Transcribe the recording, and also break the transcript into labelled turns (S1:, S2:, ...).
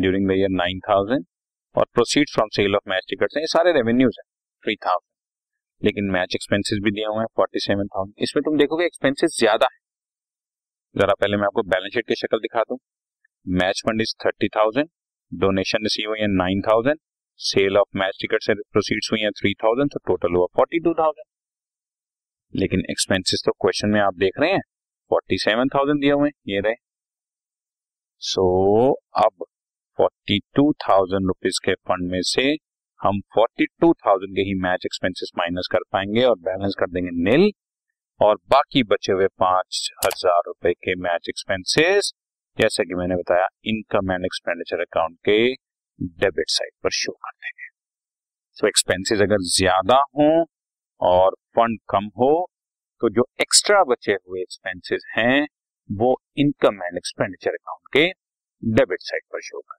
S1: During the year nine thousand और proceed from sale of match tickets ये सारे revenues हैं थ्री थाउज़ेंड लेकिन मैच एक्सपेंसेस भी दिए हुए हैं फोर्टी सेवन थाउज़ेंड इसमें तुम देखोगे एक्सपेंसेस ज़्यादा है। जरा पहले मैं आपको बैलेंस शीट की शक्ल दिखा दूँ। Match fund is thirty thousand donation receive हुई है nine thousand sale of match ticket से प्रोसीड हुई है थ्री थाउज़ेंड तो टोटल हुआ फोर्टी टू थाउज़ेंड लेकिन एक्सपेंसेस तो क्वेश्चन में आप देख रहे हैं फोर्टी सेवन थाउज़ेंड दिए हुए ये रहे। सो so, अब फोर्टी टू थाउज़ेंड रुपीज़ के फंड में से हम फोर्टी टू थाउज़ेंड के ही मैच एक्सपेंसेस माइनस कर पाएँगे और बैलेंस कर देंगे नील और बाकी बचे हुए पाँच हज़ार रुपए के मैच एक्सपेंसेस जैसा कि मैंने बताया इनकम एंड एक्सपेंडिचर अकाउंट के डेबिट साइड पर शो कर देंगे। सो एक्सपेंसेस अगर ज़्यादा हो और फंड कम हो तो जो एक्स्ट्रा बचे हुए एक्सपेंसेस हैं, वो इनकम एंड एक्सपेंडिचर अकाउंट के डेबिट साइड पर शो कर